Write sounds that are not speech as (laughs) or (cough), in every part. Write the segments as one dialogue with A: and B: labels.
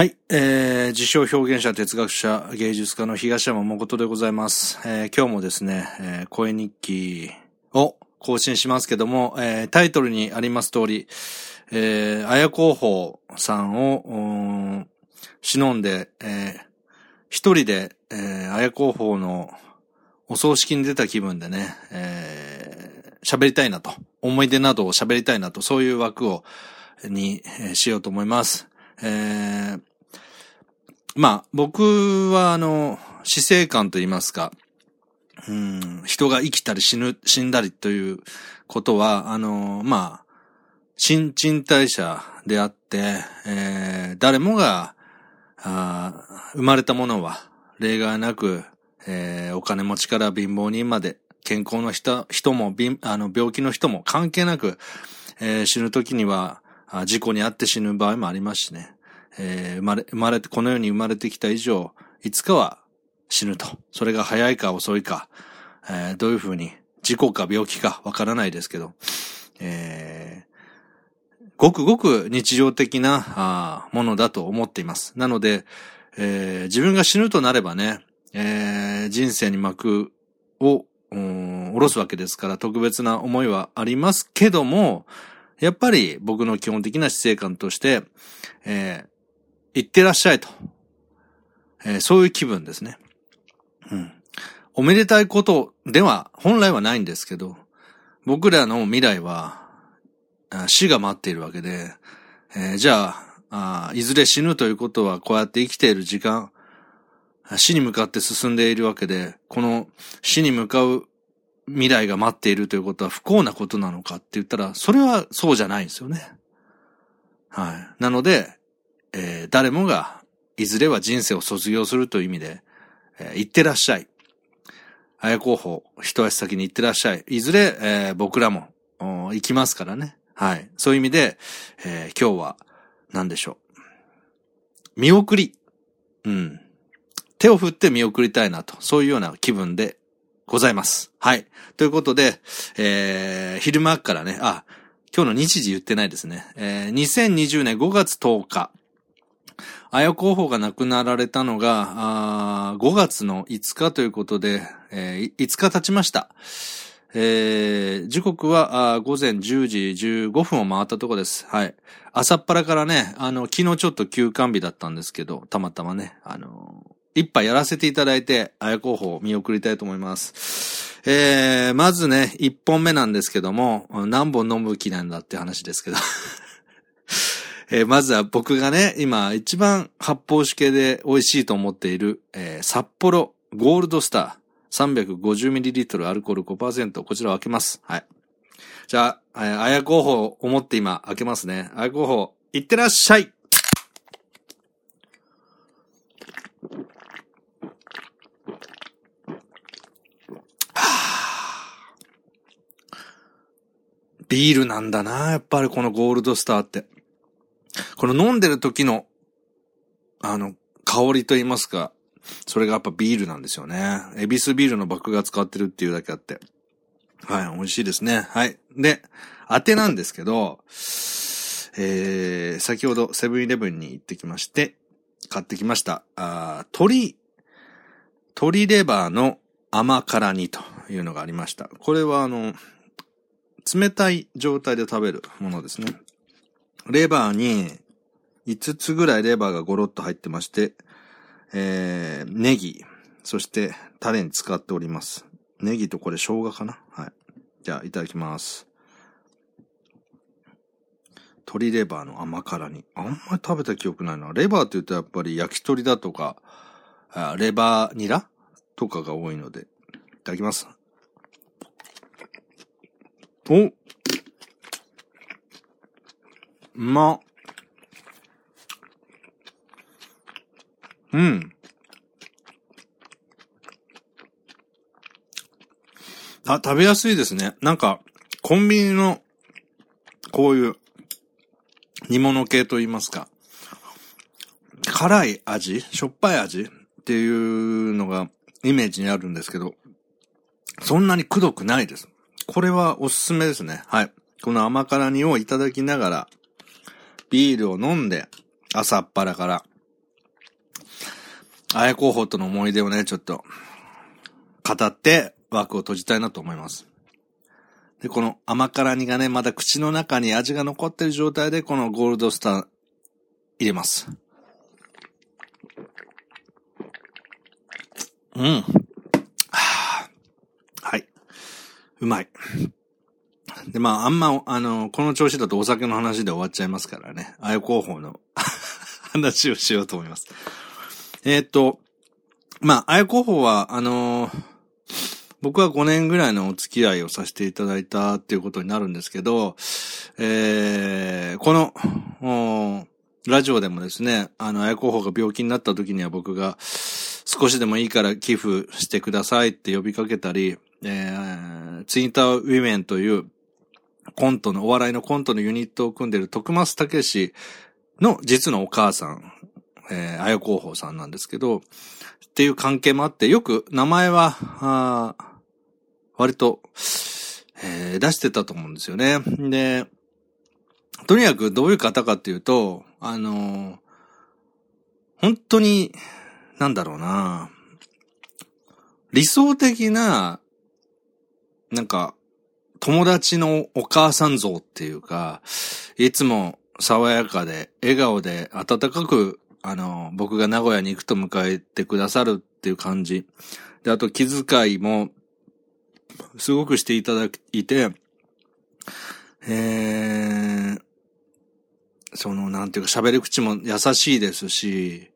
A: はい、えー、自称表現者、哲学者、芸術家の東山誠でございます。えー今日もですね、えー声日記を更新しますけども、えータイトルにあります通り、えー、綾候補さんを、うん忍んで、えー一人で、えー、綾候補のお葬式に出た気分でね、えー喋りたいなと、思い出などを喋りたいなと、そういう枠を、に、えーしようと思います。えーまあ、僕は、あの、死生観と言いますか、うん、人が生きたり死ぬ、死んだりということは、あの、まあ、新陳代謝であって、えー誰もが、あ生まれたものは、例外なく、えーお金持ちから貧乏人まで、健康の人人も、病あの病気の人も関係なく、えー死ぬ時には、事故に遭って死ぬ場合もありますしね。えー生まれ、生まれて、この世に生まれてきた以上、いつかは死ぬと。それが早いか遅いか、えーどういうふうに、事故か病気かわからないですけど、えーごくごく日常的なあものだと思っています。なので、えー自分が死ぬとなればね、えー人生に幕を、うん下ろすわけですから特別な思いはありますけども、やっぱり僕の基本的な死生観として、えー行ってらっしゃいと。えーそういう気分ですね。うん。おめでたいことでは本来はないんですけど、僕らの未来は、死が待っているわけで、えーじゃああ、いずれ死ぬということはこうやって生きている時間、死に向かって進んでいるわけで、この死に向かう未来が待っているということは不幸なことなのかって言ったら、それはそうじゃないんですよね。はい。なので、えー誰もが、いずれは人生を卒業するという意味で、えー行ってらっしゃい。綾候補、一足先に行ってらっしゃい。いずれ、えー僕らも、行きますからね。はい。そういう意味で、えー今日は、何でしょう。見送り。うん。手を振って見送りたいなと、そういうような気分でございます。はい。ということで、えー昼間からね、あ、今日の日時言ってないですね。えー2020年5月10日。綾候補が亡くなられたのが、あ5月の5日ということで、えー5日経ちました。えー時刻は午前10時15分を回ったとこです。はい。朝っぱらからね、あの、昨日ちょっと休館日だったんですけど、たまたまね、あの一杯やらせていただいて、綾候補を見送りたいと思います。えー、まずね、一本目なんですけども、何本飲む気なんだって話ですけど。えーまずは僕がね、今一番発泡酒系で美味しいと思っている、えー札幌ゴールドスター 350ml アルコール5%こちらを開けます。はい。じゃあ、えー、綾候補を思って今開けますね。綾候補、いってらっしゃいビールなんだな、やっぱりこのゴールドスターって。この飲んでる時の、あの、香りと言いますか、それがやっぱビールなんですよね。エビスビールの爆が使ってるっていうだけあって。はい、美味しいですね。はい。で、当てなんですけど、えー、先ほどセブンイレブンに行ってきまして、買ってきました。あー鶏、鶏レバーの甘辛煮というのがありました。これはあの、冷たい状態で食べるものですね。レバーに5つぐらいレバーがゴロッと入ってまして、えー、ネギ、そしてタレに使っております。ネギとこれ生姜かな？はい。じゃあ、いただきます。鶏レバーの甘辛に。あんまり食べた記憶ないな。レバーって言うとやっぱり焼き鳥だとか、あレバーニラ？とかが多いので。いただきます。おうま。うん。あ、食べやすいですね。なんか、コンビニの、こういう、煮物系と言いますか。辛い味？しょっぱい味っていうのがイメージにあるんですけど、そんなにくどくないです。これはおすすめですね。はい。この甘辛煮をいただきながら、ビールを飲んで、朝っぱらから、あや候補との思い出をね、ちょっと、語って枠を閉じたいなと思います。で、この甘辛煮がね、まだ口の中に味が残ってる状態で、このゴールドスター入れます。うん。はい。うまい。で、まあ、あんま、あの、この調子だとお酒の話で終わっちゃいますからね。あや広報の (laughs) 話をしようと思います。えー、っと、まあ、あや広報は、あのー、僕は5年ぐらいのお付き合いをさせていただいたっていうことになるんですけど、えー、この、ラジオでもですね、あの、あや広報が病気になった時には僕が少しでもいいから寄付してくださいって呼びかけたり、えー、ツインターウィメンというコントの、お笑いのコントのユニットを組んでる徳松武史の実のお母さん、えー、あや広報さんなんですけど、っていう関係もあって、よく名前は、あ割と、えー、出してたと思うんですよね。で、とにかくどういう方かっていうと、あのー、本当に、なんだろうな理想的な、なんか、友達のお母さん像っていうか、いつも爽やかで、笑顔で、温かく、あの、僕が名古屋に行くと迎えてくださるっていう感じ。で、あと気遣いも、すごくしていただいて、えー、その、なんていうか喋り口も優しいですし、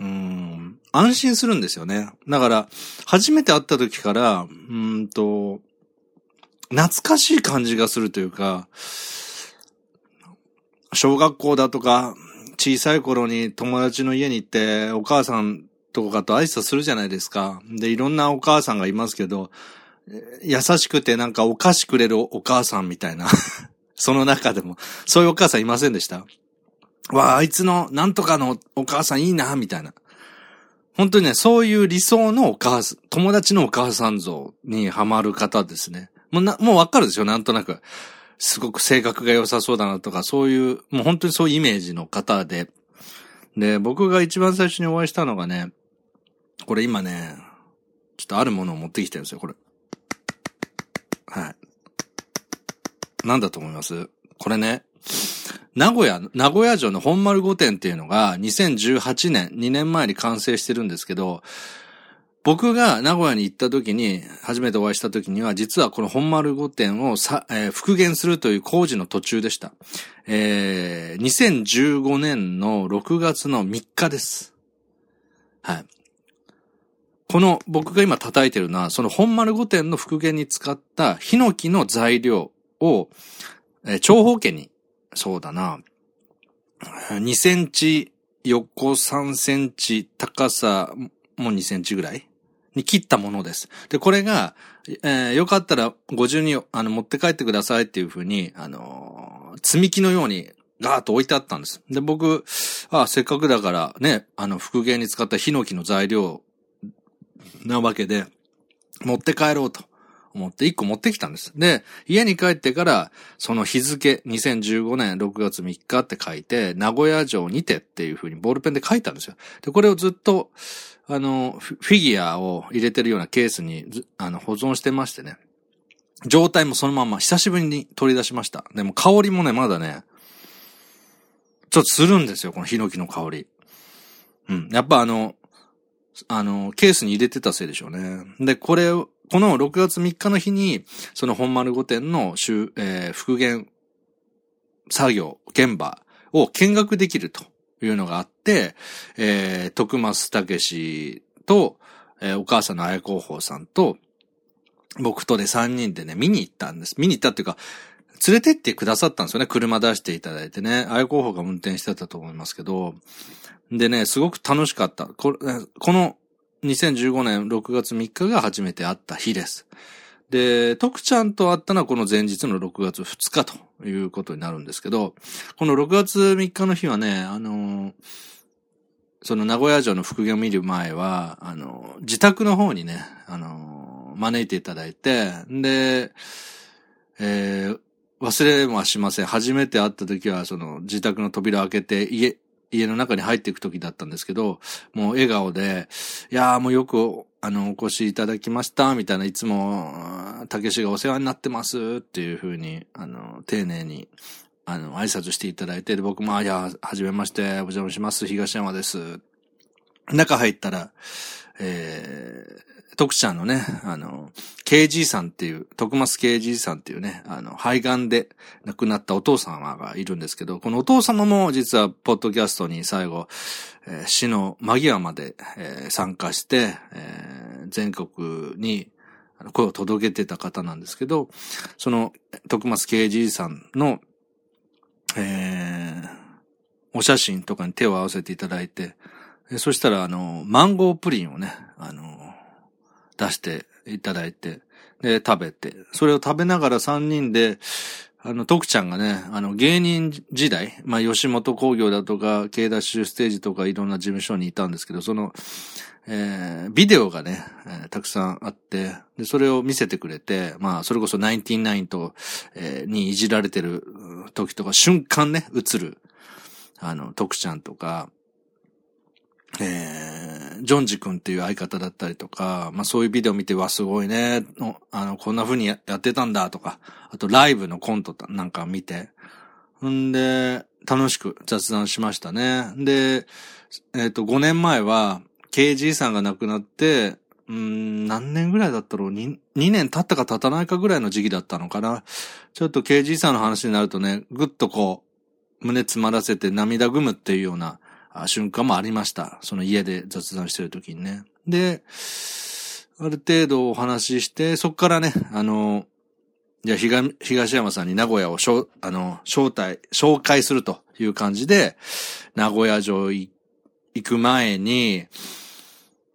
A: うん、安心するんですよね。だから、初めて会った時から、うんと、懐かしい感じがするというか、小学校だとか、小さい頃に友達の家に行って、お母さんとかと挨拶するじゃないですか。で、いろんなお母さんがいますけど、優しくてなんかお菓子くれるお母さんみたいな (laughs) その中でも、そういうお母さんいませんでした？わあ、あいつのなんとかのお母さんいいな、みたいな。本当にね、そういう理想のお母さん、友達のお母さん像にハマる方ですね。もうな、もうわかるでしょ？なんとなく。すごく性格が良さそうだなとか、そういう、もう本当にそういうイメージの方で。で、僕が一番最初にお会いしたのがね、これ今ね、ちょっとあるものを持ってきてるんですよ、これ。はい。なんだと思います？これね、名古屋、名古屋城の本丸御殿っていうのが2018年、2年前に完成してるんですけど、僕が名古屋に行った時に、初めてお会いした時には、実はこの本丸御殿をさ、えー、復元するという工事の途中でした。えー、2015年の6月の3日です。はい。この僕が今叩いてるのは、その本丸御殿の復元に使ったヒノキの材料を、えー、長方形に、そうだな、2センチ、横3センチ、高さも2センチぐらいに切ったものです。で、これが、えー、よかったらご自にあの持って帰ってくださいっていうふうに、あのー、積み木のようにガーッと置いてあったんです。で、僕、あせっかくだからね、あの、復元に使ったヒノキの材料なわけで、持って帰ろうと思って一個持ってきたんです。で、家に帰ってから、その日付、2015年6月3日って書いて、名古屋城にてっていう風にボールペンで書いたんですよ。で、これをずっと、あの、フィギュアを入れてるようなケースに、あの、保存してましてね。状態もそのまま久しぶりに取り出しました。でも香りもね、まだね、ちょっとするんですよ、このヒノキの香り。うん。やっぱあの、あの、ケースに入れてたせいでしょうね。で、これを、この6月3日の日に、その本丸御殿の、えー、復元作業、現場を見学できるというのがあって、えー、徳松武史と、えー、お母さんの綾広報さんと、僕とで3人でね、見に行ったんです。見に行ったっていうか、連れてってくださったんですよね。車出していただいてね。綾広報が運転してたと思いますけど。でね、すごく楽しかった。ここの2015年6月3日が初めて会った日です。で、徳ちゃんと会ったのはこの前日の6月2日ということになるんですけど、この6月3日の日はね、あの、その名古屋城の復元を見る前は、あの、自宅の方にね、あの、招いていただいて、で、え、忘れもしません。初めて会った時は、その自宅の扉開けて、家、家の中に入っていく時だったんですけど、もう笑顔で、いやーもうよく、あの、お越しいただきました、みたいな、いつも、たけしがお世話になってます、っていうふうに、あの、丁寧に、あの、挨拶していただいて、僕も、あ、いや、はじめまして、お邪魔します、東山です。中入ったら、えー、徳ちゃんのね、あの、KG さんっていう、徳松 KG さんっていうね、あの、肺がんで亡くなったお父様がいるんですけど、このお父様も実は、ポッドキャストに最後、えー、死の間際まで、えー、参加して、えー、全国に声を届けてた方なんですけど、その、徳松 KG さんの、えー、お写真とかに手を合わせていただいて、そしたら、あの、マンゴープリンをね、あの、出していただいて、で、食べて、それを食べながら3人で、あの、徳ちゃんがね、あの、芸人時代、まあ、吉本工業だとか、K ダッシュステージとかいろんな事務所にいたんですけど、その、えー、ビデオがね、えー、たくさんあって、で、それを見せてくれて、まあ、それこそナインティナインと、えー、にいじられてる時とか、瞬間ね、映る、あの、徳ちゃんとか、えー、ジョンジ君っていう相方だったりとか、まあそういうビデオ見て、わ、すごいね、あの、こんな風にやってたんだとか、あとライブのコントなんか見て、んで、楽しく雑談しましたね。で、えっ、ー、と、5年前は、KG さんが亡くなって、うん、何年ぐらいだったろう？2, ?2 年経ったか経たないかぐらいの時期だったのかな。ちょっと KG さんの話になるとね、ぐっとこう、胸詰まらせて涙ぐむっていうような瞬間もありました。その家で雑談してる時にね。で、ある程度お話しして、そっからね、あの、じゃあ東、山さんに名古屋をしょあの、招待、紹介するという感じで、名古屋城行く前に、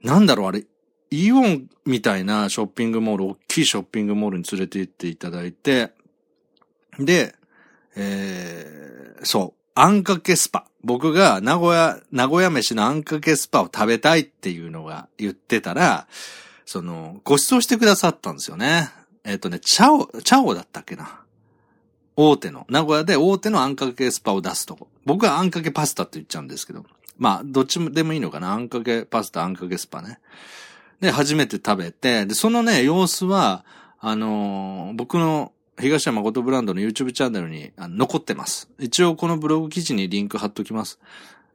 A: なんだろうあれ、イオンみたいなショッピングモール、大きいショッピングモールに連れて行っていただいて、で、えー、そう、あんかけスパ。僕が名古屋、名古屋飯のあんかけスパを食べたいっていうのが言ってたら、その、ご馳走してくださったんですよね。えっ、ー、とね、チャオ、チャオだったっけな。大手の、名古屋で大手のあんかけスパを出すとこ。僕はあんかけパスタって言っちゃうんですけど。まあ、どっちでもいいのかな。あんかけパスタ、あんかけスパね。で、初めて食べて、で、そのね、様子は、あのー、僕の東山誠ブランドの YouTube チャンネルに残ってます。一応このブログ記事にリンク貼っときます。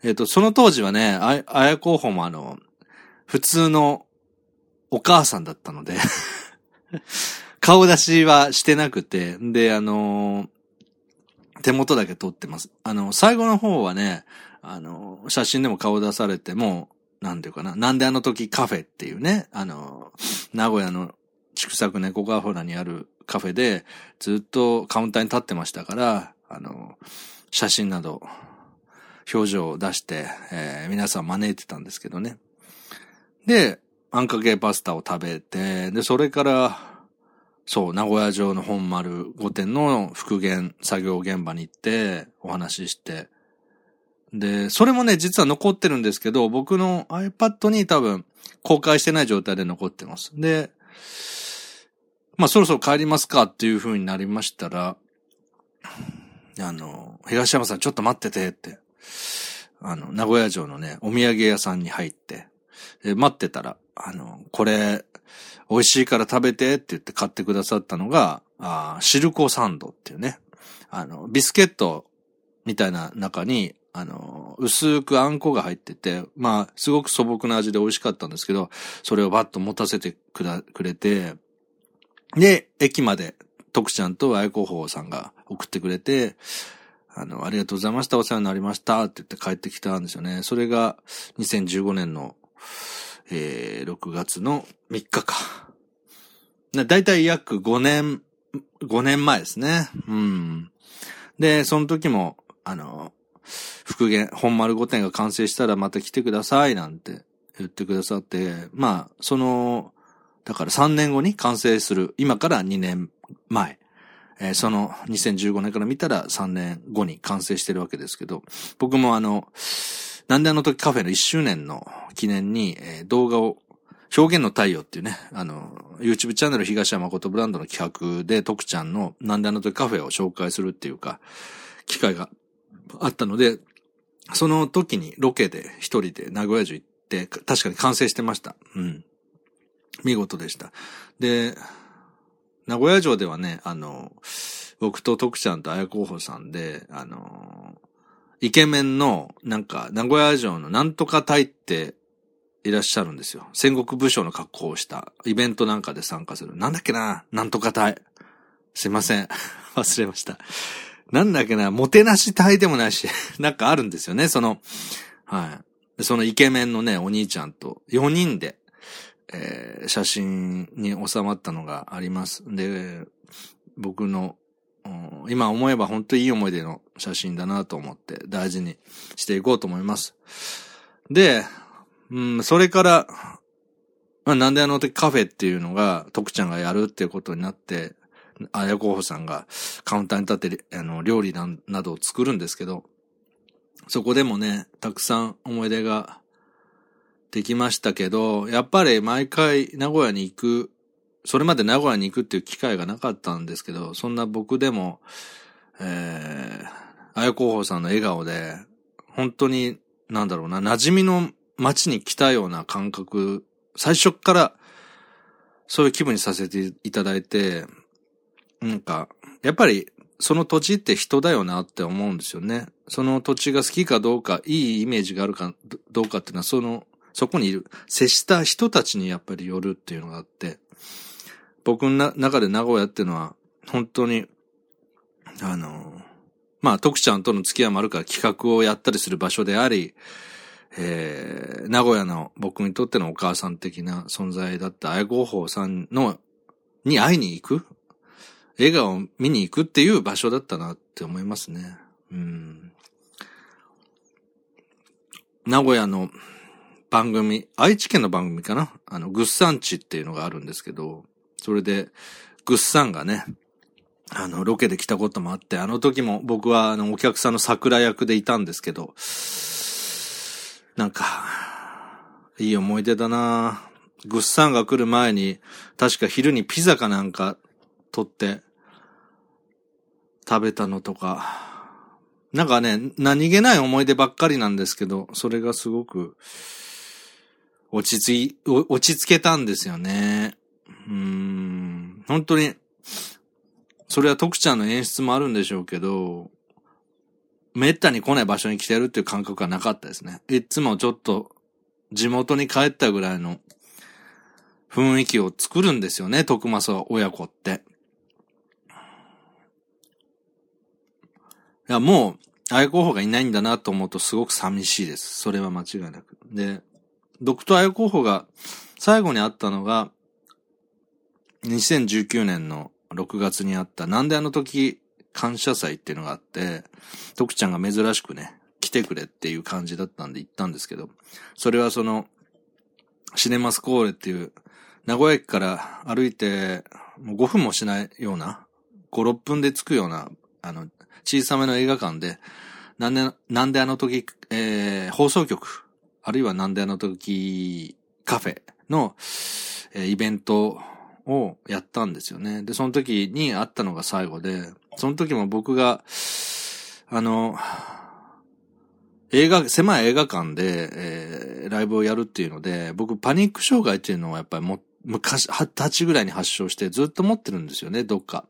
A: えっ、ー、と、その当時はね、あ、あや候補もあの、普通のお母さんだったので (laughs) 顔出しはしてなくて、で、あのー、手元だけ撮ってます。あの、最後の方はね、あのー、写真でも顔出されても、なんていうかな、なんであの時カフェっていうね、あの名古屋の畜作猫カフラにあるカフェでずっとカウンターに立ってましたから、あの、写真など、表情を出して、えー、皆さん招いてたんですけどね。で、あんかけパスタを食べて、で、それから、そう、名古屋城の本丸御殿の復元作業現場に行って、お話しして、で、それもね、実は残ってるんですけど、僕の iPad に多分公開してない状態で残ってます。で、まあそろそろ帰りますかっていう風になりましたら、あの、東山さんちょっと待っててって、あの、名古屋城のね、お土産屋さんに入って、待ってたら、あの、これ、美味しいから食べてって言って買ってくださったのが、あシルコサンドっていうね、あの、ビスケットみたいな中に、あの、薄くあんこが入ってて、まあ、すごく素朴な味で美味しかったんですけど、それをバッと持たせてくだくれて、で、駅まで、徳ちゃんと愛好法さんが送ってくれて、あの、ありがとうございました、お世話になりました、って言って帰ってきたんですよね。それが2015年の、えー、6月の3日か。だいたい約5年、5年前ですね。うん。で、その時も、あの、復元、本丸御殿が完成したらまた来てください、なんて言ってくださって、まあ、その、だから3年後に完成する。今から2年前。えー、その2015年から見たら3年後に完成してるわけですけど、僕もあの、なんであの時カフェの1周年の記念に、えー、動画を、表現の太陽っていうね、あの、YouTube チャンネル東山誠ブランドの企画で、徳ちゃんのなんであの時カフェを紹介するっていうか、機会があったので、その時にロケで一人で名古屋城行って、確かに完成してました。うん。見事でした。で、名古屋城ではね、あの、僕と徳ちゃんと綾候補さんで、あの、イケメンの、なんか、名古屋城のなんとか隊っていらっしゃるんですよ。戦国武将の格好をしたイベントなんかで参加する。なんだっけななんとか隊。すいません。(laughs) 忘れました。なんだっけなもてなし隊でもないし、(laughs) なんかあるんですよね。その、はい。そのイケメンのね、お兄ちゃんと4人で、えー、写真に収まったのがあります。で、僕の、今思えば本当にいい思い出の写真だなと思って大事にしていこうと思います。で、うん、それから、まあ、なんであの時カフェっていうのが、徳ちゃんがやるっていうことになって、あや候補さんがカウンターに立って、あの、料理ななどを作るんですけど、そこでもね、たくさん思い出ができましたけど、やっぱり毎回名古屋に行く、それまで名古屋に行くっていう機会がなかったんですけど、そんな僕でも、えー、あや候補さんの笑顔で、本当に、なんだろうな、馴染みの街に来たような感覚、最初からそういう気分にさせていただいて、なんか、やっぱりその土地って人だよなって思うんですよね。その土地が好きかどうか、いいイメージがあるかどうかっていうのは、その、そこにいる、接した人たちにやっぱりよるっていうのがあって、僕の中で名古屋っていうのは、本当に、あの、まあ、徳ちゃんとの付き合いもあるから企画をやったりする場所であり、えー、名古屋の僕にとってのお母さん的な存在だった愛護法さんの、に会いに行く映画を見に行くっていう場所だったなって思いますね。うん。名古屋の番組、愛知県の番組かな？あの、グッサンチっていうのがあるんですけど、それで、グッサンがね、あの、ロケで来たこともあって、あの時も僕はあの、お客さんの桜役でいたんですけど、なんか、いい思い出だな。ぐっさんが来る前に、確か昼にピザかなんか取って食べたのとか、なんかね、何気ない思い出ばっかりなんですけど、それがすごく落ち着い、落ち着けたんですよね。うん、本当に、それは徳ちゃんの演出もあるんでしょうけど、めったに来ない場所に来てるっていう感覚がなかったですね。いつもちょっと地元に帰ったぐらいの雰囲気を作るんですよね、徳正親子って。いや、もう、愛候補がいないんだなと思うとすごく寂しいです。それは間違いなく。で、ドクター愛候補が最後に会ったのが、2019年の6月にあった、なんであの時感謝祭っていうのがあって、徳ちゃんが珍しくね、来てくれっていう感じだったんで行ったんですけど、それはその、シネマスコーレっていう、名古屋駅から歩いて、もう5分もしないような、5、6分で着くような、あの、小さめの映画館で、なんで、なんであの時、えー、放送局、あるいはなんであの時、カフェの、え、イベントをやったんですよね。で、その時に会ったのが最後で、その時も僕が、あの、映画、狭い映画館で、えー、ライブをやるっていうので、僕パニック障害っていうのはやっぱりも、昔、二十歳ぐらいに発症してずっと持ってるんですよね、どっか。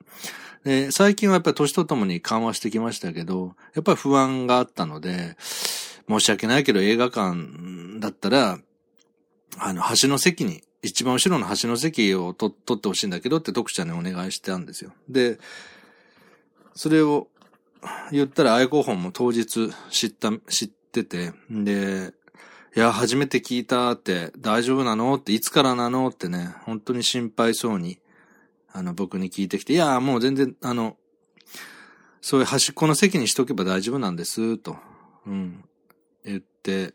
A: で、最近はやっぱり年とともに緩和してきましたけど、やっぱり不安があったので、申し訳ないけど映画館だったら、あの、端の席に、一番後ろの端の席を取ってほしいんだけどって読者にお願いしてたんですよ。で、それを言ったら愛好本も当日知った、知ってて、で、いや、初めて聞いたって、大丈夫なのって、いつからなのってね、本当に心配そうに、あの、僕に聞いてきて、いや、もう全然、あの、そういう端っこの席にしとけば大丈夫なんです、と、うん、言って、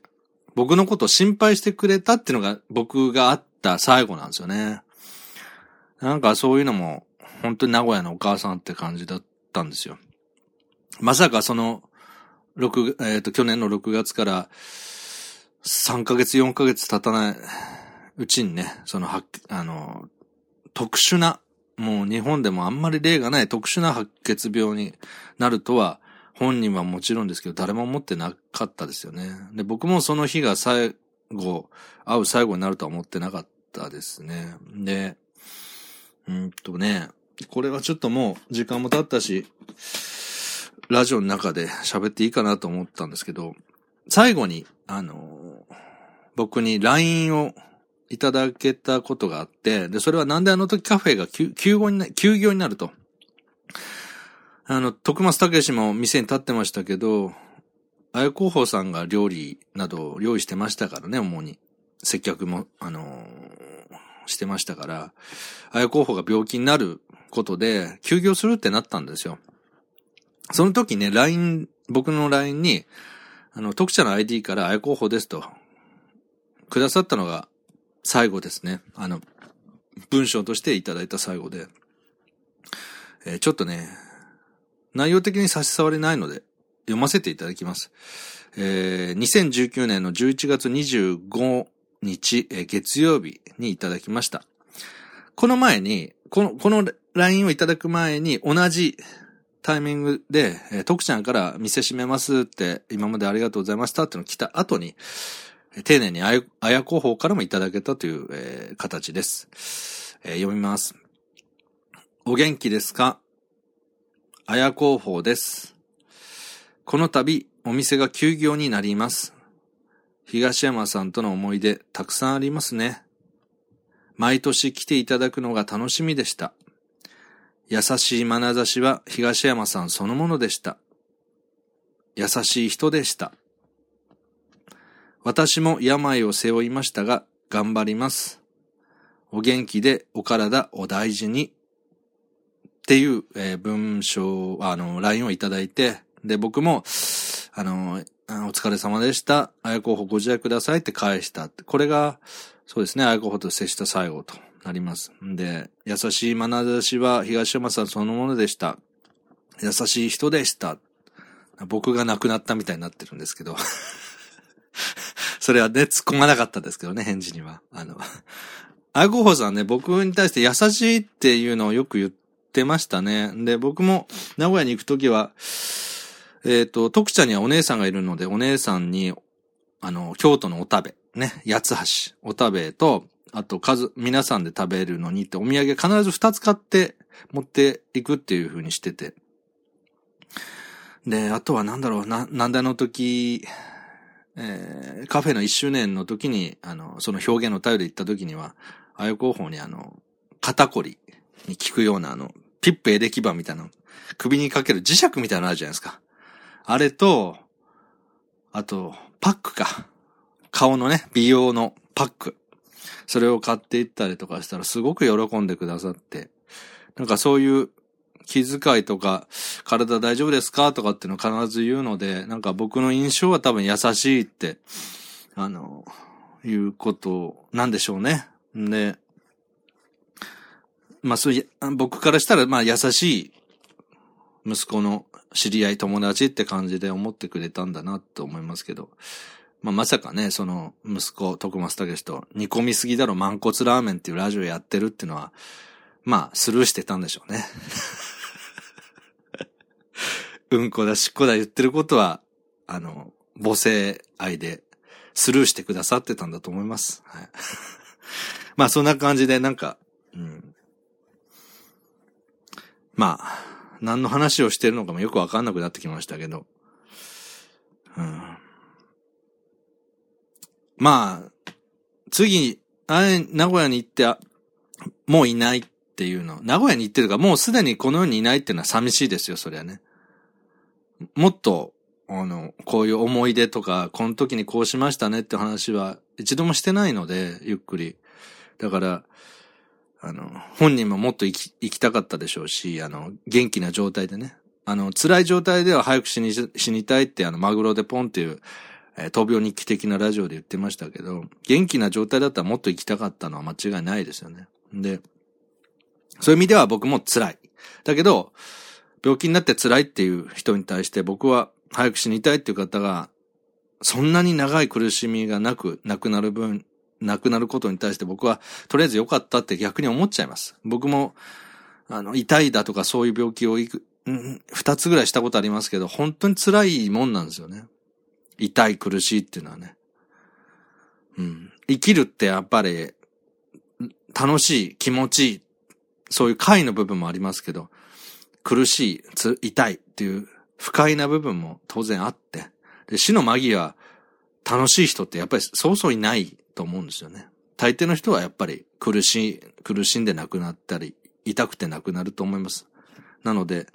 A: 僕のことを心配してくれたっていうのが僕があった最後なんですよね。なんかそういうのも、本当に名古屋のお母さんって感じだったんですよ。まさかその、六、えっ、ー、と、去年の6月から3ヶ月、4ヶ月経たないうちにね、その、は、あの、特殊な、もう日本でもあんまり例がない特殊な白血病になるとは、本人はもちろんですけど、誰も思ってなかったですよね。で、僕もその日が最後、会う最後になるとは思ってなかったですね。で、うんとね、これはちょっともう時間も経ったし、ラジオの中で喋っていいかなと思ったんですけど、最後に、あの、僕に LINE をいただけたことがあって、で、それはなんであの時カフェが休業にな、休業になると。あの、徳松武史も店に立ってましたけど、あや広報さんが料理などを用意してましたからね、主に。接客も、あのー、してましたから、あや広報が病気になることで、休業するってなったんですよ。その時ね、LINE、僕の LINE に、あの、特茶の ID からあや広報ですと、くださったのが最後ですね。あの、文章としていただいた最後で、えー、ちょっとね、内容的に差し障りないので、読ませていただきます。えー、2019年の11月25日、えー、月曜日にいただきました。この前に、この、この LINE をいただく前に同じタイミングで、えー、徳ちゃんから店閉めますって、今までありがとうございましたっての来た後に、丁寧にあや、あや広報からもいただけたという、えー、形です、えー、読みます。お元気ですか？あや広報です。この度、お店が休業になります。東山さんとの思い出、たくさんありますね。毎年来ていただくのが楽しみでした。優しい眼差しは東山さんそのものでした。優しい人でした。私も病を背負いましたが、頑張ります。お元気でお体お大事に。っていう、えー、文章、あの、LINE をいただいて、で、僕も、あの、お疲れ様でした。あや候補ご自愛くださいって返した。これが、そうですね、あや候補と接した最後となります。んで、優しい眼差しは東山さんそのものでした。優しい人でした。僕が亡くなったみたいになってるんですけど。(laughs) それはね、突っ込まなかったですけどね、返事には。あの、あやこほさんね、僕に対して優しいっていうのをよく言ってましたね。で、僕も名古屋に行くときは、えっ、ー、と、徳ちゃんにはお姉さんがいるので、お姉さんに、あの、京都のお食べ、ね、八橋、お食べと、あと、数、皆さんで食べるのにってお土産必ず二つ買って持っていくっていう風にしてて。で、あとはなんだろう、な、なんであの時、えー、カフェの一周年の時に、あの、その表現の頼り行った時には、あや広報にあの、肩こりに効くようなあの、ピップエレキバンみたいな首にかける磁石みたいなのあるじゃないですか。あれと、あと、パックか。顔のね、美容のパック。それを買っていったりとかしたらすごく喜んでくださって。なんかそういう気遣いとか、体大丈夫ですかとかっていうのを必ず言うので、なんか僕の印象は多分優しいって、あの、いうことなんでしょうね。で、まあそういう、僕からしたら、まあ優しい息子の知り合い友達って感じで思ってくれたんだなと思いますけど。まあ、まさかね、その、息子、徳松武と、煮込みすぎだろ、満骨ラーメンっていうラジオやってるっていうのは、まあ、スルーしてたんでしょうね。(laughs) うんこだ、しっこだ言ってることは、あの、母性愛で、スルーしてくださってたんだと思います。はい。(laughs) まあ、そんな感じで、なんか、うん。まあ、何の話をしてるのかもよくわかんなくなってきましたけど。うん、まあ、次、あれ、名古屋に行って、もういないっていうの。名古屋に行ってるか、もうすでにこの世にいないっていうのは寂しいですよ、そりゃね。もっと、あの、こういう思い出とか、この時にこうしましたねって話は一度もしてないので、ゆっくり。だから、あの、本人ももっと生き、生きたかったでしょうし、あの、元気な状態でね。あの、辛い状態では早く死に、死にたいって、あの、マグロでポンっていう、えー、闘病日記的なラジオで言ってましたけど、元気な状態だったらもっと生きたかったのは間違いないですよね。で、そういう意味では僕も辛い。だけど、病気になって辛いっていう人に対して僕は早く死にたいっていう方が、そんなに長い苦しみがなく亡くなる分、亡くなることに対して僕はとりあえず良かったって逆に思っちゃいます。僕も、あの、痛いだとかそういう病気をうん、二つぐらいしたことありますけど、本当に辛いもんなんですよね。痛い苦しいっていうのはね。うん。生きるってやっぱり、楽しい、気持ちいい、そういう快の部分もありますけど、苦しい、つ痛いっていう不快な部分も当然あって、で死の間際、楽しい人ってやっぱりそうそういないと思うんですよね。大抵の人はやっぱり苦しい、苦しんで亡くなったり、痛くて亡くなると思います。なので、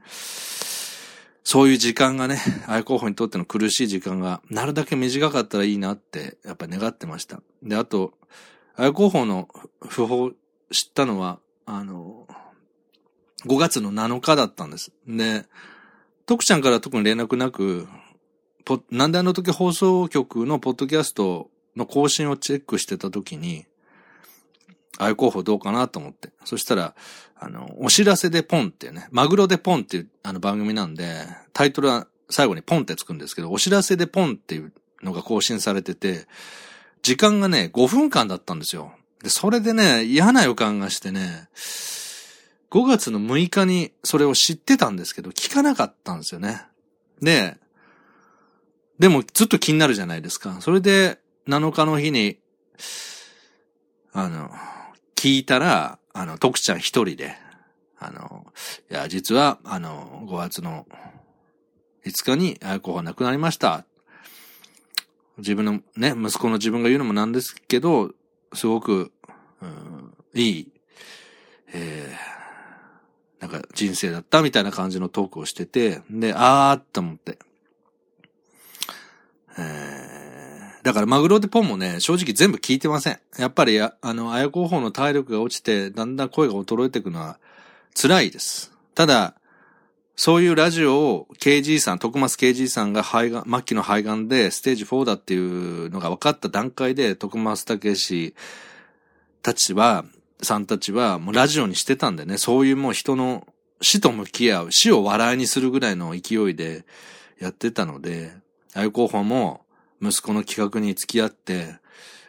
A: そういう時間がね、愛候補にとっての苦しい時間が、なるだけ短かったらいいなって、やっぱ願ってました。で、あと、愛候補の訃報知ったのは、あの、5月の7日だったんです。で、徳ちゃんから特に連絡なく、なんであの時放送局のポッドキャストの更新をチェックしてた時に、あい候補どうかなと思って。そしたら、あの、お知らせでポンってね、マグロでポンっていうあの番組なんで、タイトルは最後にポンってつくんですけど、お知らせでポンっていうのが更新されてて、時間がね、5分間だったんですよ。で、それでね、嫌な予感がしてね、5月の6日にそれを知ってたんですけど、聞かなかったんですよね。で、でもずっと気になるじゃないですか。それで7日の日に、あの、聞いたら、あの、徳ちゃん一人で、あの、いや、実は、あの、5月の5日に、あやこが亡くなりました。自分のね、息子の自分が言うのもなんですけど、すごく、うん、いい、えー、なんか人生だったみたいな感じのトークをしてて、で、あーっと思って。えー、だからマグロでポンもね、正直全部聞いてません。やっぱり、あの、綾候補の体力が落ちて、だんだん声が衰えていくのは辛いです。ただ、そういうラジオを KG さん、徳松 KG さんが肺がん、末期の肺がんでステージ4だっていうのが分かった段階で、徳松武史たちは、さんたちはもうラジオにしてたんでね、そういうもう人の死と向き合う、死を笑いにするぐらいの勢いでやってたので、ああいうも息子の企画に付き合って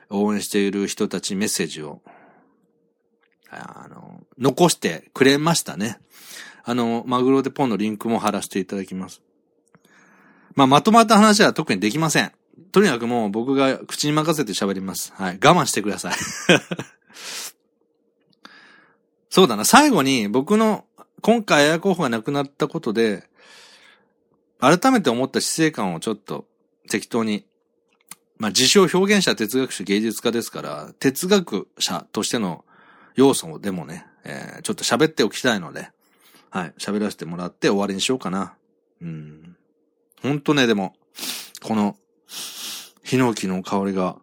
A: 応援している人たちメッセージを、あの、残してくれましたね。あの、マグロでポンのリンクも貼らせていただきます。まあ、まとまった話は特にできません。とにかくもう僕が口に任せて喋ります。はい。我慢してください。(laughs) そうだな。最後に僕の今回エア候補がなくなったことで、改めて思った死生観をちょっと適当に、まあ自称表現者、哲学者、芸術家ですから、哲学者としての要素でもね、えー、ちょっと喋っておきたいので、はい、喋らせてもらって終わりにしようかな。うん。ほんとね、でも、この、ヒノキの香りが、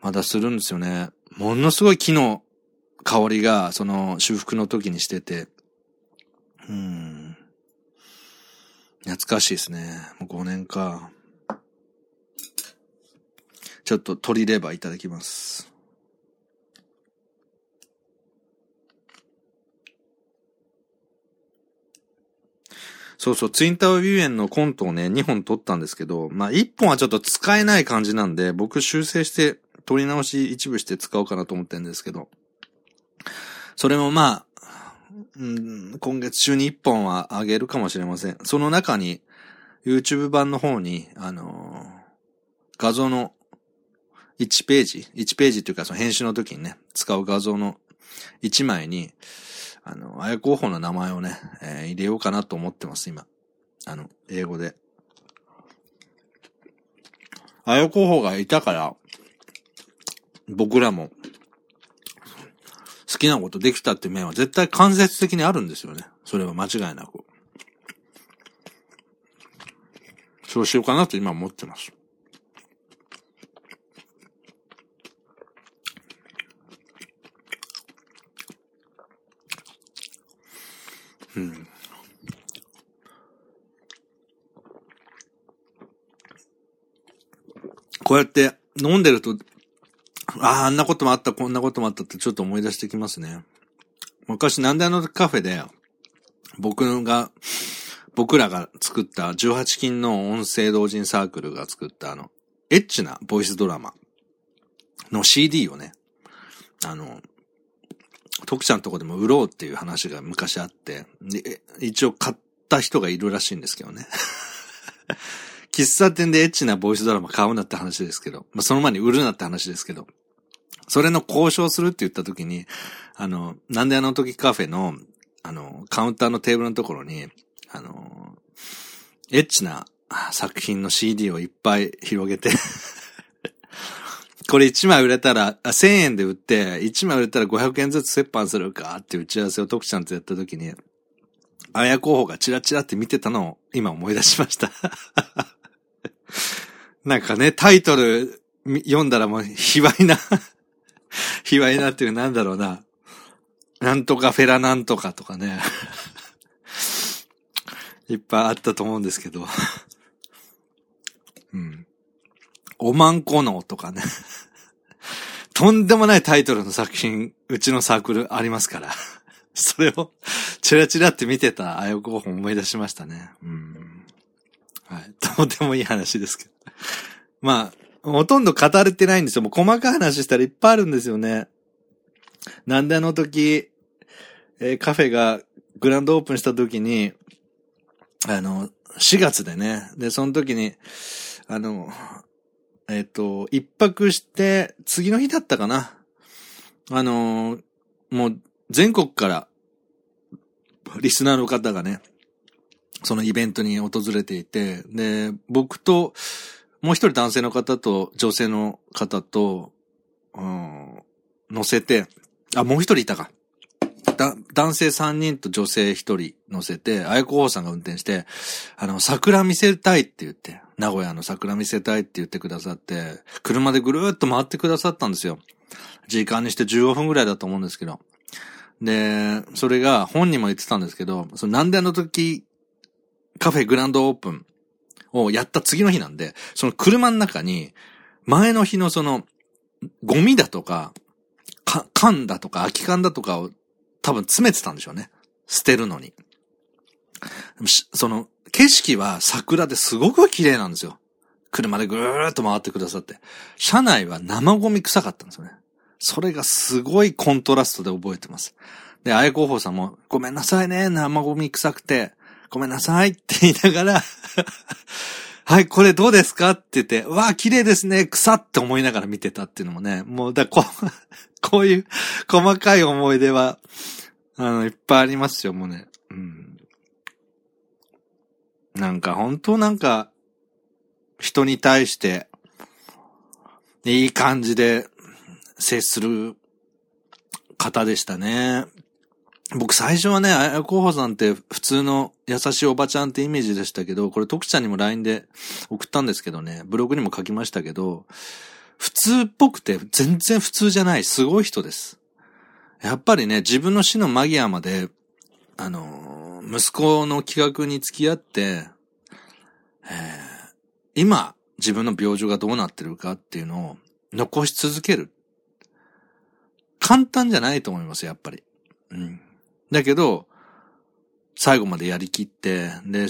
A: まだするんですよね。ものすごい木の香りが、その、修復の時にしてて、うん。懐かしいですね。もう5年か。ちょっと鶏レバーいただきます。そうそう、ツインタワービューエンのコントをね、2本撮ったんですけど、まあ1本はちょっと使えない感じなんで、僕修正して撮り直し一部して使おうかなと思ってるんですけど、それもまあ、うん、今月中に1本は上げるかもしれません。その中に、YouTube 版の方に、あのー、画像の1ページ、1ページっていうかその編集の時にね、使う画像の1枚に、あの、あや候補の名前をね、えー、入れようかなと思ってます、今。あの、英語で。あや候補がいたから、僕らも、好きなことできたって面は絶対間接的にあるんですよね。それは間違いなく。そうしようかなと今思ってます。こうやって飲んでると、ああ、あんなこともあった、こんなこともあったってちょっと思い出してきますね。昔なんであのカフェで、僕が、僕らが作った18金の音声同人サークルが作ったあの、エッチなボイスドラマの CD をね、あの、徳ちゃんとこでも売ろうっていう話が昔あって、一応買った人がいるらしいんですけどね。喫茶店でエッチなボイスドラマ買うなって話ですけど、まあ、その前に売るなって話ですけど、それの交渉するって言った時に、あの、なんであの時カフェの、あの、カウンターのテーブルのところに、あの、エッチな作品の CD をいっぱい広げてこれ1枚売れたら、1000円で売って、1枚売れたら500円ずつ折半するかって打ち合わせを徳ちゃんとやった時に、あや候補がチラチラって見てたのを今思い出しました。なんかね、タイトル読んだらもう、卑猥な (laughs) 卑猥なっていう、なんだろうな。なんとかフェラなんとかとかね。(laughs) いっぱいあったと思うんですけど。(laughs) うん。おまんこのとかね。とんでもないタイトルの作品、うちのサークルありますから。それを、チラチラって見てたあやこ本思い出しましたね。うん。はい。(laughs) とてもいい話ですけど。まあ、ほとんど語れてないんですよ。もう細かい話したらいっぱいあるんですよね。なんであの時、えー、カフェがグランドオープンした時に、あの、4月でね。で、その時に、あの、えっ、ー、と、一泊して、次の日だったかな。あの、もう、全国から、リスナーの方がね、そのイベントに訪れていて、で、僕と、もう一人男性の方と女性の方と、うん、乗せて、あ、もう一人いたか。だ、男性3人と女性1人乗せて、あやこうさんが運転して、あの、桜見せたいって言って、名古屋の桜見せたいって言ってくださって、車でぐるーっと回ってくださったんですよ。時間にして15分ぐらいだと思うんですけど。で、それが本人も言ってたんですけど、そのなんであの時、カフェグランドオープンをやった次の日なんで、その車の中に、前の日のその、ゴミだとか、か、缶だとか空き缶だとかを多分詰めてたんでしょうね。捨てるのに。その、景色は桜ですごく綺麗なんですよ。車でぐーっと回ってくださって。車内は生ゴミ臭かったんですよね。それがすごいコントラストで覚えてます。で、あや広報さんも、ごめんなさいね、生ゴミ臭くて、ごめんなさいって言いながら (laughs) はい、これどうですかって言って、わあ、綺麗ですね、草って思いながら見てたっていうのもね、もう、だこ、(laughs) こういう細かい思い出は、あの、いっぱいありますよ、もうね。うん。なんか、本当なんか、人に対して、いい感じで接する方でしたね。僕最初はね、あや候補さんって普通の優しいおばちゃんってイメージでしたけど、これ徳ちゃんにも LINE で送ったんですけどね、ブログにも書きましたけど、普通っぽくて全然普通じゃないすごい人です。やっぱりね、自分の死の間際まで、あの、息子の企画に付き合って、えー、今、自分の病状がどうなってるかっていうのを残し続ける。簡単じゃないと思います、やっぱり。うん。だけど、最後までやりきって、で、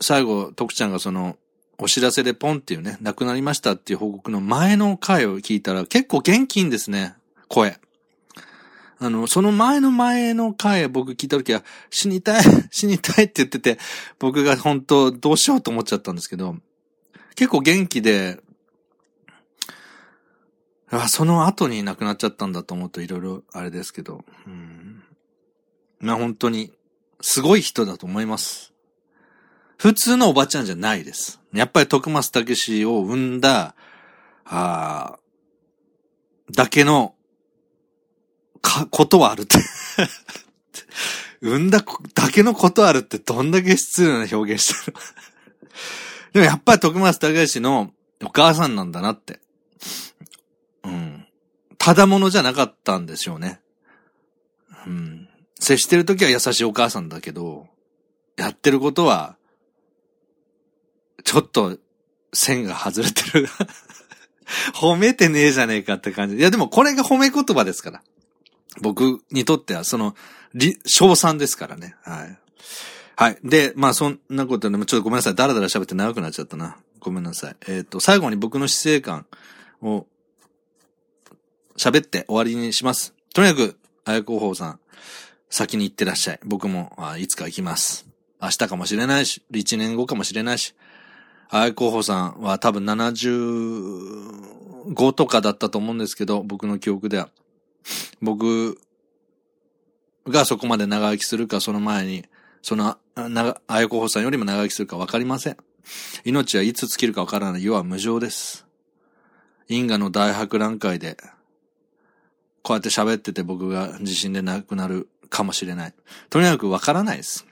A: 最後、徳ちゃんがその、お知らせでポンっていうね、亡くなりましたっていう報告の前の回を聞いたら結構元気んですね、声。あの、その前の前の回僕聞いた時は、死にたい、(laughs) 死にたいって言ってて、僕が本当どうしようと思っちゃったんですけど、結構元気で、その後に亡くなっちゃったんだと思うといろいろあれですけど、うんまあ本当に、すごい人だと思います。普通のおばちゃんじゃないです。やっぱり徳松武史を生んだ、あだけの、か、ことはあるって (laughs) 生んだだけのことあるってどんだけ失礼な表現してるでもやっぱり徳松武史のお母さんなんだなって。うん。ただものじゃなかったんでしょうね。うん。接してるときは優しいお母さんだけど、やってることは、ちょっと、線が外れてる (laughs) 褒めてねえじゃねえかって感じ。いやでもこれが褒め言葉ですから。僕にとってはその、賞賛ですからね。はい。はい。で、まあそんなことでもちょっとごめんなさい。だらだら喋って長くなっちゃったな。ごめんなさい。えっ、ー、と、最後に僕の死生観を喋って終わりにします。とにかく、あやこほうさん、先に行ってらっしゃい。僕も、あいつか行きます。明日かもしれないし、1年後かもしれないし、あい候補さんは多分75とかだったと思うんですけど、僕の記憶では。僕がそこまで長生きするか、その前に、その、あや候補さんよりも長生きするか分かりません。命はいつ尽きるか分からない。世は無常です。因果の大博覧会で、こうやって喋ってて僕が地震で亡くなるかもしれない。とにかく分からないです。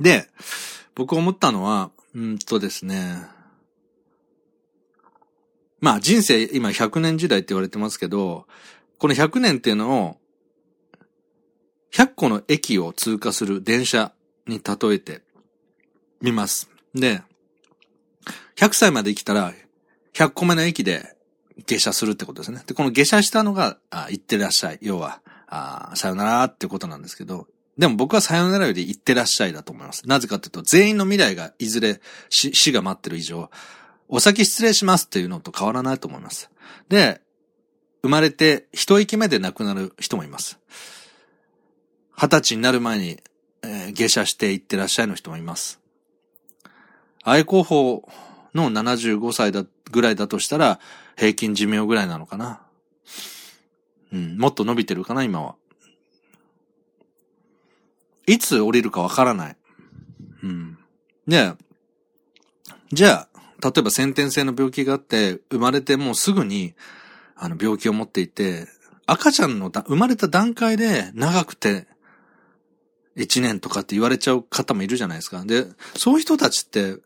A: で、僕思ったのは、うんとですね、まあ人生今100年時代って言われてますけど、この100年っていうのを、100個の駅を通過する電車に例えてみます。で、100歳まで生きたら、100個目の駅で下車するってことですね。で、この下車したのが、あ行ってらっしゃい。要は、ああさよならってことなんですけど、でも僕はさよならより行ってらっしゃいだと思います。なぜかっていうと、全員の未来がいずれ死が待ってる以上、お先失礼しますっていうのと変わらないと思います。で、生まれて一息目で亡くなる人もいます。二十歳になる前に、えー、下車して行ってらっしゃいの人もいます。愛候補の75歳だ、ぐらいだとしたら、平均寿命ぐらいなのかな。うん、もっと伸びてるかな、今は。いつ降りるかわからない。うん。で、じゃあ、例えば先天性の病気があって、生まれてもうすぐに、あの、病気を持っていて、赤ちゃんの生まれた段階で長くて、1年とかって言われちゃう方もいるじゃないですか。で、そういう人たちって、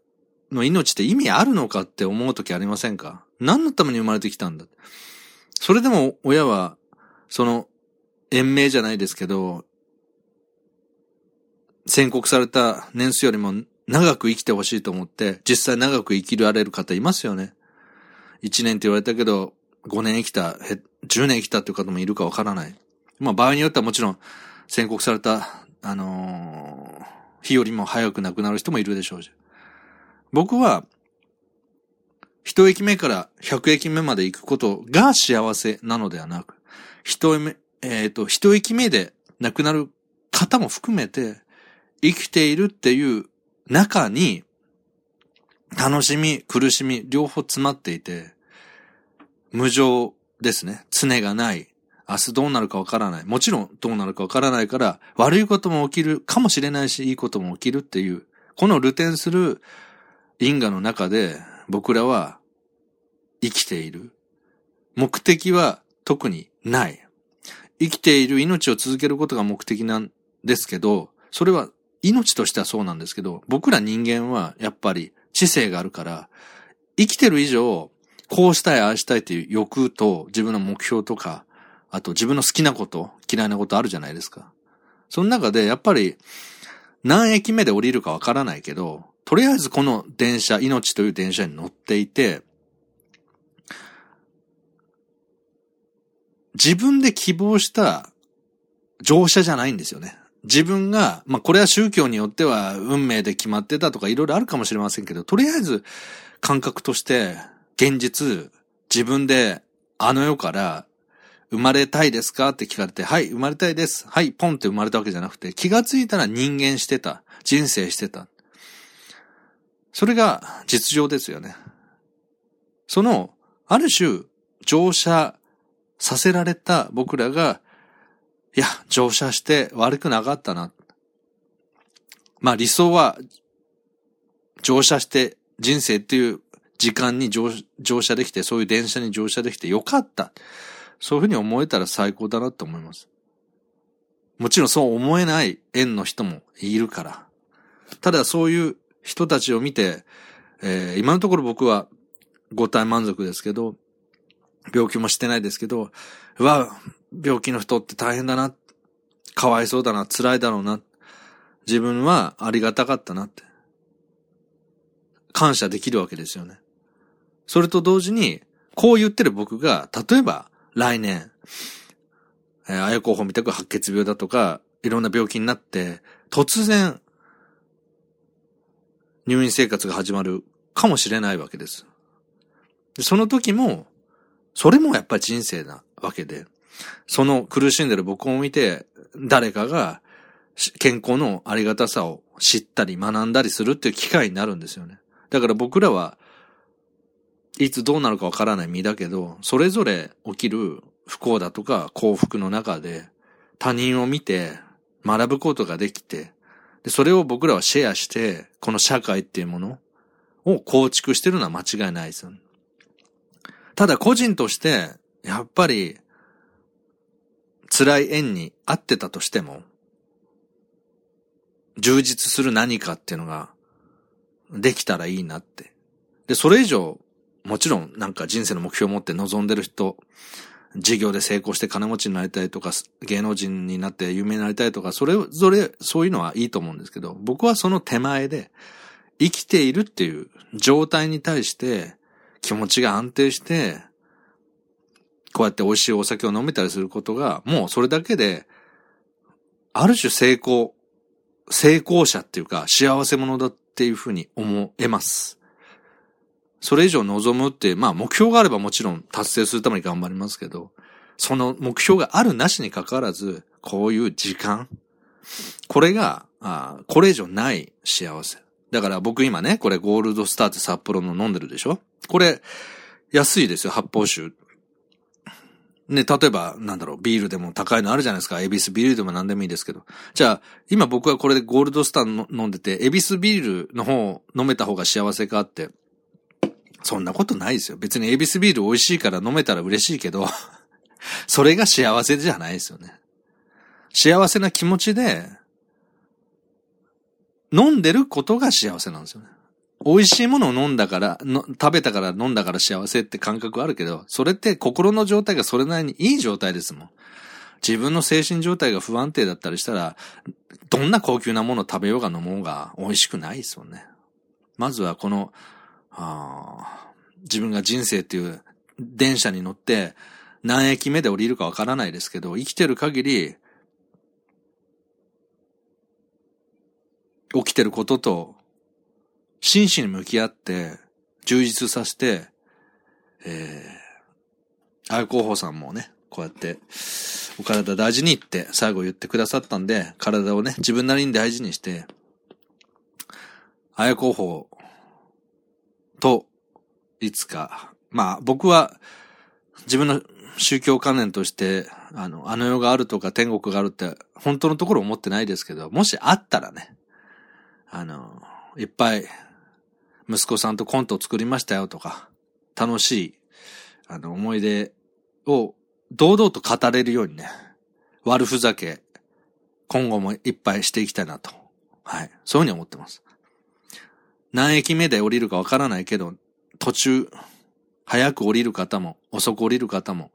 A: の命って意味あるのかって思う時ありませんか？何のために生まれてきたんだ？それでも親は、その、延命じゃないですけど、宣告された年数よりも長く生きてほしいと思って、実際長く生きられる方いますよね。1年って言われたけど、5年生きた、10年生きたっていう方もいるかわからない。まあ場合によってはもちろん宣告された、あのー、日よりも早く亡くなる人もいるでしょうし。僕は、一駅目から百駅目まで行くことが幸せなのではなく、一目、えっ、ー、と、一駅目で亡くなる方も含めて、生きているっていう中に、楽しみ、苦しみ、両方詰まっていて、無常ですね。常がない。明日どうなるかわからない。もちろんどうなるかわからないから、悪いことも起きるかもしれないし、いいことも起きるっていう、この流転する因果の中で僕らは生きている。目的は特にない。生きている命を続けることが目的なんですけど、それは命としてはそうなんですけど、僕ら人間はやっぱり知性があるから、生きてる以上、こうしたい、ああしたいっていう欲と自分の目標とか、あと自分の好きなこと、嫌いなことあるじゃないですか。その中でやっぱり何駅目で降りるかわからないけど、とりあえずこの電車、命という電車に乗っていて、自分で希望した乗車じゃないんですよね。自分が、まあこれは宗教によっては運命で決まってたとかいろいろあるかもしれませんけど、とりあえず感覚として現実、自分であの世から生まれたいですか？って聞かれて、はい、生まれたいです。はい、ポンって生まれたわけじゃなくて、気がついたら人間してた。人生してた。それが実情ですよね。その、ある種、乗車させられた僕らが、いや、乗車して悪くなかったな。まあ理想は、乗車して人生っていう時間に乗車できて、そういう電車に乗車できてよかった。そういうふうに思えたら最高だなと思います。もちろんそう思えない縁の人もいるから。ただそういう人たちを見て、えー、今のところ僕は五体満足ですけど、病気もしてないですけど、うわ、病気の人って大変だな。かわいそうだな。辛いだろうな。自分はありがたかったなって。感謝できるわけですよね。それと同時に、こう言ってる僕が、例えば来年、えー、あや候補みたく白血病だとか、いろんな病気になって、突然、入院生活が始まるかもしれないわけです。その時も、それもやっぱり人生なわけで、その苦しんでる僕を見て、誰かが健康のありがたさを知ったり学んだりするっていう機会になるんですよね。だから僕らは、いつどうなるかわからない身だけど、それぞれ起きる不幸だとか幸福の中で他人を見て学ぶことができて、でそれを僕らはシェアして、この社会っていうものを構築してるのは間違いないですよ、ね。ただ個人として、やっぱり、辛い縁に合ってたとしても、充実する何かっていうのができたらいいなって。で、それ以上、もちろんなんか人生の目標を持って望んでる人、事業で成功して金持ちになりたいとか、芸能人になって有名になりたいとか、それぞれ、そういうのはいいと思うんですけど、僕はその手前で、生きているっていう状態に対して気持ちが安定して、こうやって美味しいお酒を飲めたりすることが、もうそれだけで、ある種成功、成功者っていうか幸せ者だっていうふうに思えます。それ以上望むって、まあ目標があればもちろん達成するために頑張りますけど、その目標があるなしに関わらず、こういう時間、これが、あこれ以上ない幸せ。だから僕今ね、これゴールドスターって札幌の飲んでるでしょ？これ、安いですよ、発泡酒。ね、例えば、なんだろう、ビールでも高いのあるじゃないですか。エビスビールでも何でもいいですけど。じゃあ、今僕はこれでゴールドスター飲んでて、エビスビールの方、飲めた方が幸せかって。そんなことないですよ。別にエビスビール美味しいから飲めたら嬉しいけど、(laughs) それが幸せじゃないですよね。幸せな気持ちで、飲んでることが幸せなんですよね。美味しいものを飲んだからの、食べたから飲んだから幸せって感覚あるけど、それって心の状態がそれなりにいい状態ですもん。自分の精神状態が不安定だったりしたら、どんな高級なものを食べようが飲もうが美味しくないですもんね。まずはこの、あ自分が人生っていう電車に乗って何駅目で降りるかわからないですけど、生きてる限り、起きてることと真摯に向き合って、充実させて、えー、あや広報さんもね、こうやって、お体大事にって最後言ってくださったんで、体をね、自分なりに大事にして、あや広報と、いつか、まあ僕は自分の宗教観念として、あの、あの世があるとか天国があるって本当のところ思ってないですけど、もしあったらね、あの、いっぱい息子さんとコントを作りましたよとか、楽しい、あの、思い出を堂々と語れるようにね、悪ふざけ、今後もいっぱいしていきたいなと。はい。そういうふうに思ってます。何駅目で降りるかわからないけど、途中、早く降りる方も、遅く降りる方も、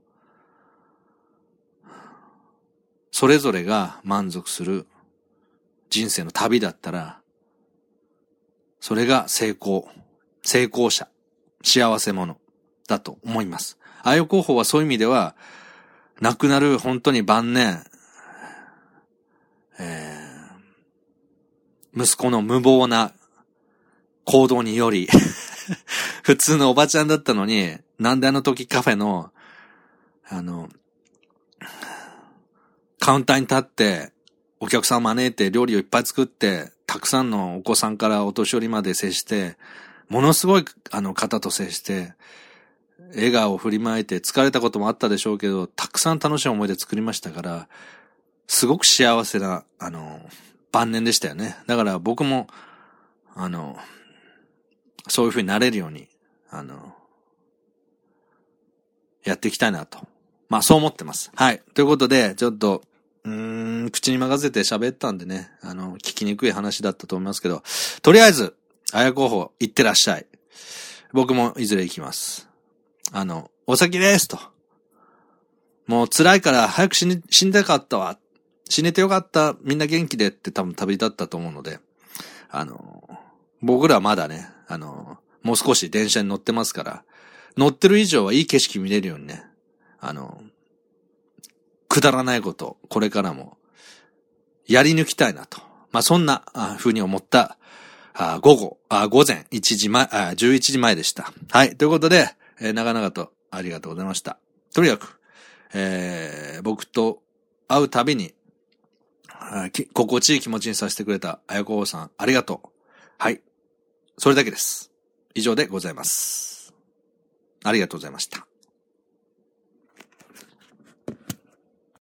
A: それぞれが満足する人生の旅だったら、それが成功、成功者、幸せ者。だと思います。あよ候補はそういう意味では、亡くなる本当に晩年、えー、息子の無謀な行動により (laughs) 普通のおばちゃんだったのに、なんであの時カフェの、あの、カウンターに立って、お客さんを招いて料理をいっぱい作って、たくさんのお子さんからお年寄りまで接して、ものすごいあの方と接して、笑顔を振りまいて疲れたこともあったでしょうけど、たくさん楽しい思い出作りましたから、すごく幸せな、あの、晩年でしたよね。だから僕も、あの、そういう風になれるように、あの、やっていきたいなと。まあそう思ってます。はい。ということで、ちょっと、うーん、口に任せて喋ったんでね、あの、聞きにくい話だったと思いますけど、とりあえず、綾候補、行ってらっしゃい。僕もいずれ行きます。あの、お先ですと。もう辛いから早く死に、死んでかったわ。死ねてよかった。みんな元気でって多分旅立ったと思うので、あの、僕らはまだね、あの、もう少し電車に乗ってますから、乗ってる以上はいい景色見れるようにね、あの、くだらないこと、これからも、やり抜きたいなと。まあ、そんな、風に思った、午後、午前1時前あ、11時前でした。はい。ということで、えー、長々とありがとうございました。とにかく、えー、僕と会うたびに、心地いい気持ちにさせてくれたあやこさん、ありがとう。はい。それだけです。以上でございます。ありがとうございました。